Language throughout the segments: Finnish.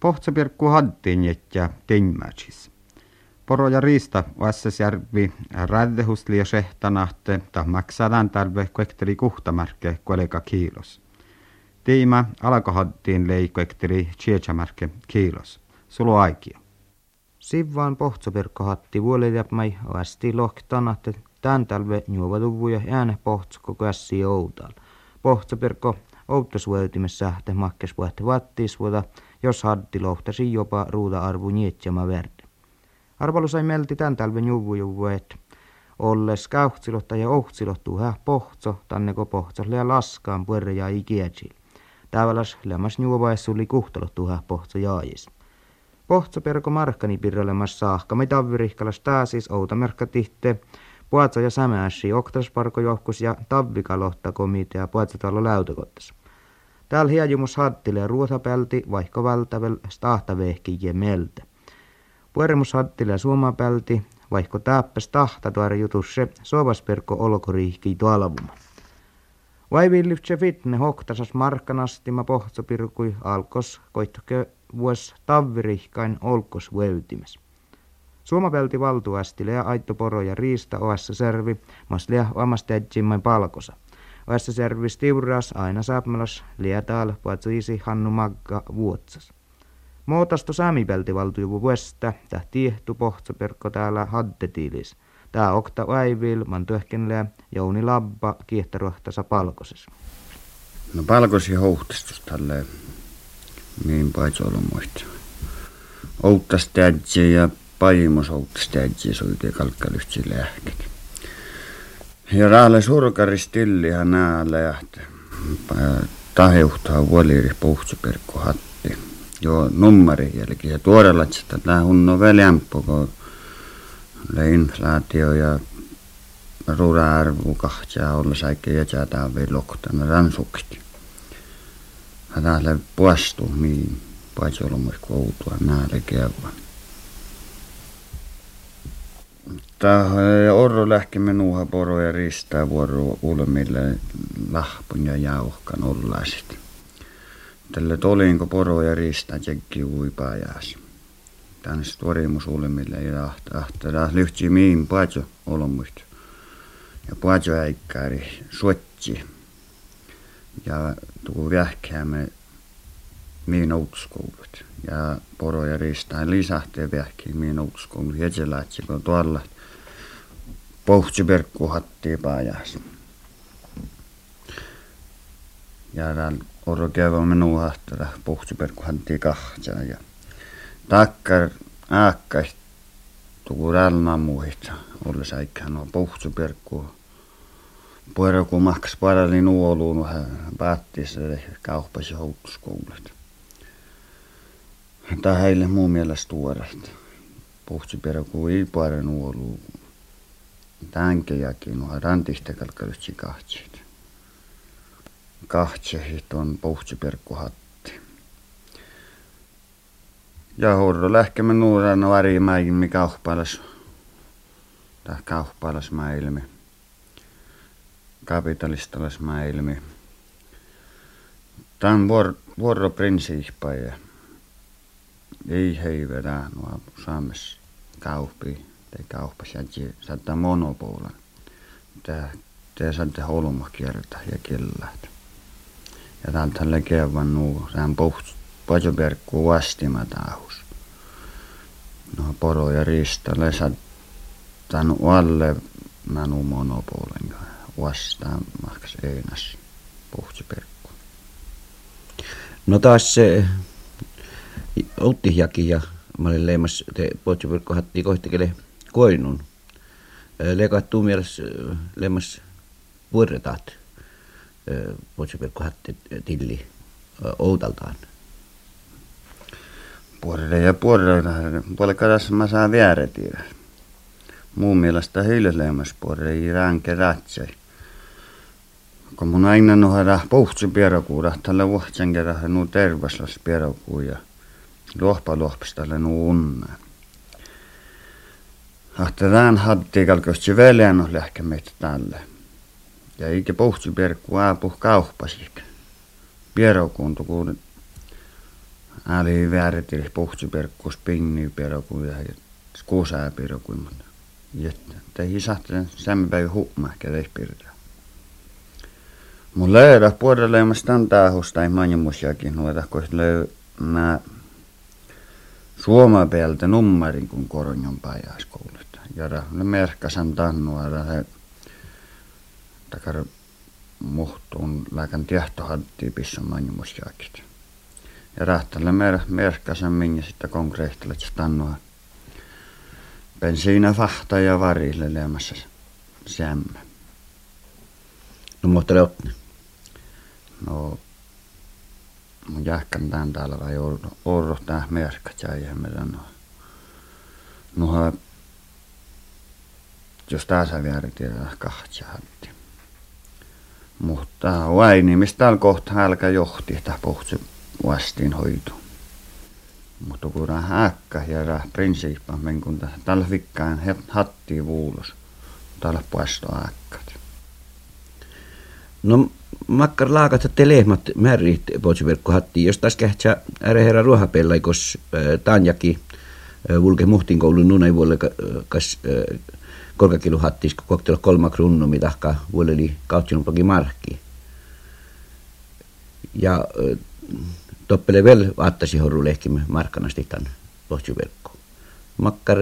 Pohtsapirkku hadtiin jättää Tinmäsis. Poro ja riista Vassasjärvi räddehusli ja sehtanahte ta maksadaan talve kuekteli kuhtamärke kueleka kiilos. Tiima alkohadtiin lei kuekteli chiechamärke kiilos. Sulo aikio. Sivvaan pohtsapirkko hatti vuolelijapmai asti lohtanahte tämän talve juovaluvuja ääne pohtsko kässi outal. Pohtsapirkko makkes vuotte vattiisvuota, jos haddi lohtasi jopa ruuda-arvu nietjama verde. Arvalu sai melti tämän talven juvu juvu, että olles kauhtsilotta ja ohtsilottuu hää pohtso, tanneko pohtso lea laskaan puerre ja ikietsil. Täväläs lämmäs juovaessuli kuhtalottuu hää pohtso jaajis. Pohtso perko markkani pirrelemas saahka, me tavvirihkalas tääsis outa merkka tihte, Puatsa ja Sämääsi, Oktasparkojohkus ja Tavvikalohta komitea Puatsatalo läytökottas. Täällä hiejumus hattile ruotapälti, vaikka vältävel stahtavehkijä meltä. Pueremus hattile suomapälti, vaikka täppäs tahta tuoda jutusse, sovasperkko olkoriihki tuolavuma. Vai villyftse fitne hoktasas markkanastima pohtsopirkui alkos koittoke vuos tavvirihkain olkos vöytimes. Suomapelti valtuasti ja aitto poro ja riista oassa servi, mas lea omasta palkosa. Oassa servi stiuras aina saapmelas lietaal puatsuisi hannu magga vuotsas. Muutosto saamipelti valtuivu vuosta, tähti pohtsa perkko täällä haddetiilis. Tää okta vaivil, man työhkenleä, Jouni Labba kiehtaruhtasa palkoses. No palkosi hohtistus tälle niin paitsi ollut muista. Outtas ja paimus outtas tädji soite kalkkalyhtsi lähket. Ja raalle surkari stillihan nää lähte. Taheuhtaa vuoliri puhtsuperkku hatti. Jo nummeri jälkeen ja tuorella että tää hunno väljämpö, kun inflaatio ja ruura-arvu kahtia olla säikkä jätää vielä loktana ransukti. Hätälle puastu niin paitsi olla myös outoa näälle kevään. Tämä orro lähki minuha poro ja ristää vuoro ulmille lahpun ja jauhkan ollaiset. Tälle tolinko poro ja ristää tjekki uipajās. Tänne torimus ulmille ja ahta, lyhti miin paatjo olmuista. Ja paatjo äikkäri suotsi. Ja tuu vähkäämme miin outoskoulut. Ja poro ja ristää lisähtee vähkiin outoskoulut. Jätselähtsi, kun tuolla pohtsiperkku hatti pajas. Ja täällä oro käydä minun hahtara pohtsiperkku hatti kahtsa ja takkar aakkais tuku ralma muista olla säikään no pohtsiperkku Pueraku maks parali nuoluun vähän päättiessä kauppasi houtuskoulut. Tämä heille muun mielestä tuoresta. Pohtsiperkku ei parani nuoluun tänkeäkin nuo rantista kalkalutsi kahtseet. Kahtseet on puhtsiperkkuhatti. Ja horro lähkemme nuoran värimäin, mikä kauppailas. Tai kauppailas ilmi. Kapitalistalas ilmi. Tämä on vuor, vuoroprinsiippa ja ei hei vedä nuo saames kauppiin det kauppas ja saattaa monopolan. Te saatte holma kiertä ja kellät. Ja täältä tälle kevan nuu, sehän puht, paljon perkkuu vastima tahus. No poro ja rista tän alle nanu monopolen vastaan maks einas puhtsi No taas se Outtihjaki ja mä olin leimas te hatti kohtikele koinun. Legattu mielessä lemmas vuoretat potsipelko hatti tilli outaltaan. Puolelle ja puolelle, puolelle kadassa mä saan väärätiedä. Muun mielestä lemmas puolelle ei ränke rätsei. Kun mun aina nohda puhtsi pierokuuda, tällä vuohtsen kerran nuu tervaslas pierokuu lohpa lohpasta nuu unnaan. Ahterään hatti kalkosti veljen lähkemet tälle. Ja eikä pohti perkku aapu kauppasik. Pierokuntu kun Ali vääritir puhtsuperkkus pinni perokun ja kuusaa mutta jättä. Tehi sahte sämpäi huuma kädei pirta. Mun löydä puolelleemasta on taahusta ei manjumusjakin nuota, kun löy Suoma päältä nummarin kun koronjon pajaskoulut. Ja ne merkkasan tannua ja he takar muhtuun lääkän tiehtohatti pissa manjumusjakit. Ja rahtalle mer merkkasan minkä sitten konkreettilla tannua bensiina fahta ja varille leemassa sämmä. No mutta No jähkän tän täällä vai orro tää merkka jäi me no. No jos tässä vielä tiedä kahtsa hatti. Mutta vaini, mistä täällä kohta hälkä johti, että puhtsi vastiin hoitu. Mutta kun häkkä ja rah prinsiippa, kun tällä vikkaan hatti vuulos, tällä puesto äkkät. No makkar laakat te lehmat määrit potsiverkko hatti, jos taas kähtsä ääre herra ruohapellaikos äh, tanjaki äh, vulke muhtin koulun nunai vuolle kas äh, kolkakilu hattis, kun koktelo kolma krunnu, mitä vuolle oli kautsinut markki. Ja toppele vel vaattasi horru lehkimme markkanasti tämän potsiverkko. Makkar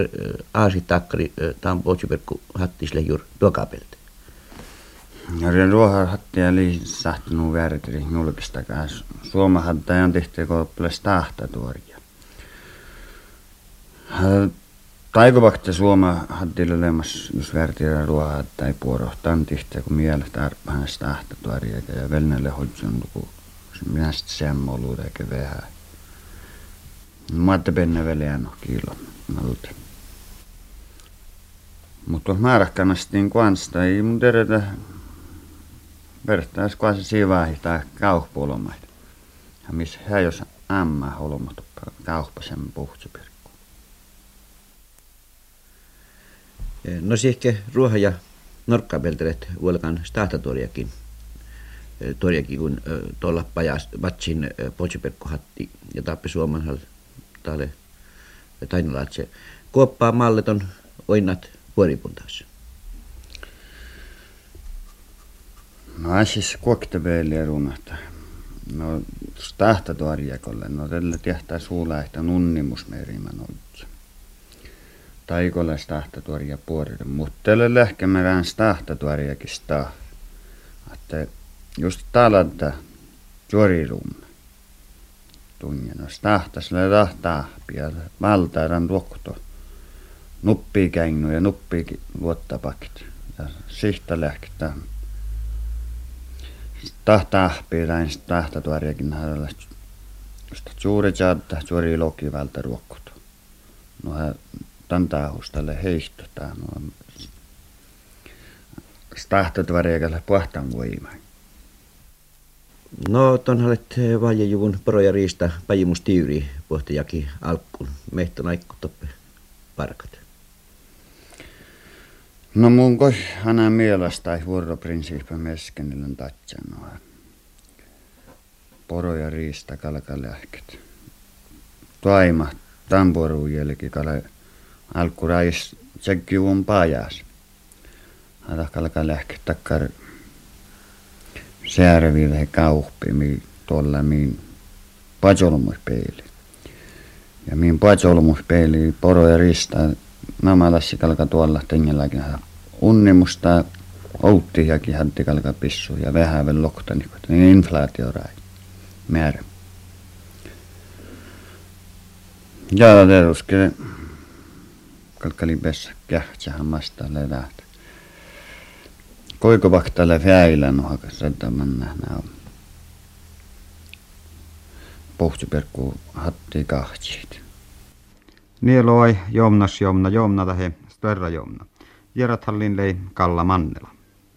aasi takkari tämän potsiverkko hattisle juuri tuokapelte. Ja ruoha hattia oli sahtunut väärätri julkistakaan. Suoma hattia on tehty koppeles tahtatuoria. Taikopakta Suoma hatti olemas, jos väärätri ruoha hattia ei puorohtaan tehty, kun mielestä arpahan tahtatuoria ja velnelle hoitsun, kun minä sitten eikä vähän. Maatte penne velään kilo. Mutta määräkkänästi niin kanssa ei mun teretä Siinä vaiheessa kauhpuolomaita. Ja missä hän jos ämmä holmat kauhpasen puhtsupirkku. No sihke ruoha ja norkkapeltelet vuolkan stahtatuoriakin. Tuoriakin kun tuolla pajas vatsin hatti ja tappi suomanhal talle tainalaatse. Kuoppaa malleton oinnat vuoripuntaassa. No assis koktebeeli runata. No stahta tuorjakolle. No tällä tehtää suulaihta nunnimusmerimän oikein. Taikolle stahta tuorja puolelle. Mutta tällä lähkemärään stahta tuorjakin. Että just talanta juorirumme. Tunjena stahtas le tahtaa ja valtairan tuokto. Nuppii käinnu ja nuppii luottapakit. Ja sihta lähtee tahtaa piirään tahta tuoriakin hänellä suuri chatta suuri loki vältä ruokkut. No hän hustalle heistä tää no tahta tuoriakin puhtaan voima. No tonhalet valjejuvun poro ja riista pajimus tiiri pohtajaki alkkuun. Mehtö naikku toppe parkat. No mun koi hänen mielestä ei vuoroprinsiipä meskenillä tatsanoa. Poro ja riista kalkalähket. Toima tamporu jälki kale alkurais tsekkiuvun pajas. Hata kalkalähket takkar sääreviä kauhpi mi tuolla min pajolmuspeili. Ja min pajolmuspeili poro ja riista namalassi kalka tuolla tengelläkin unnimusta outtiakin hänti kalka pissu ja vähän vielä loktani, niin inflaatio rai määrä. Ja teruske kalkali pessä kähtsähän mastalle lähtö. Koiko vaktalle fäilä nohaka sätämän nähdä. Pohtuperkku hatti kahtsit. Nieloi jomnas jomna jomna tähe störra jomna. Jerat Hallin lei Kalla Mannela.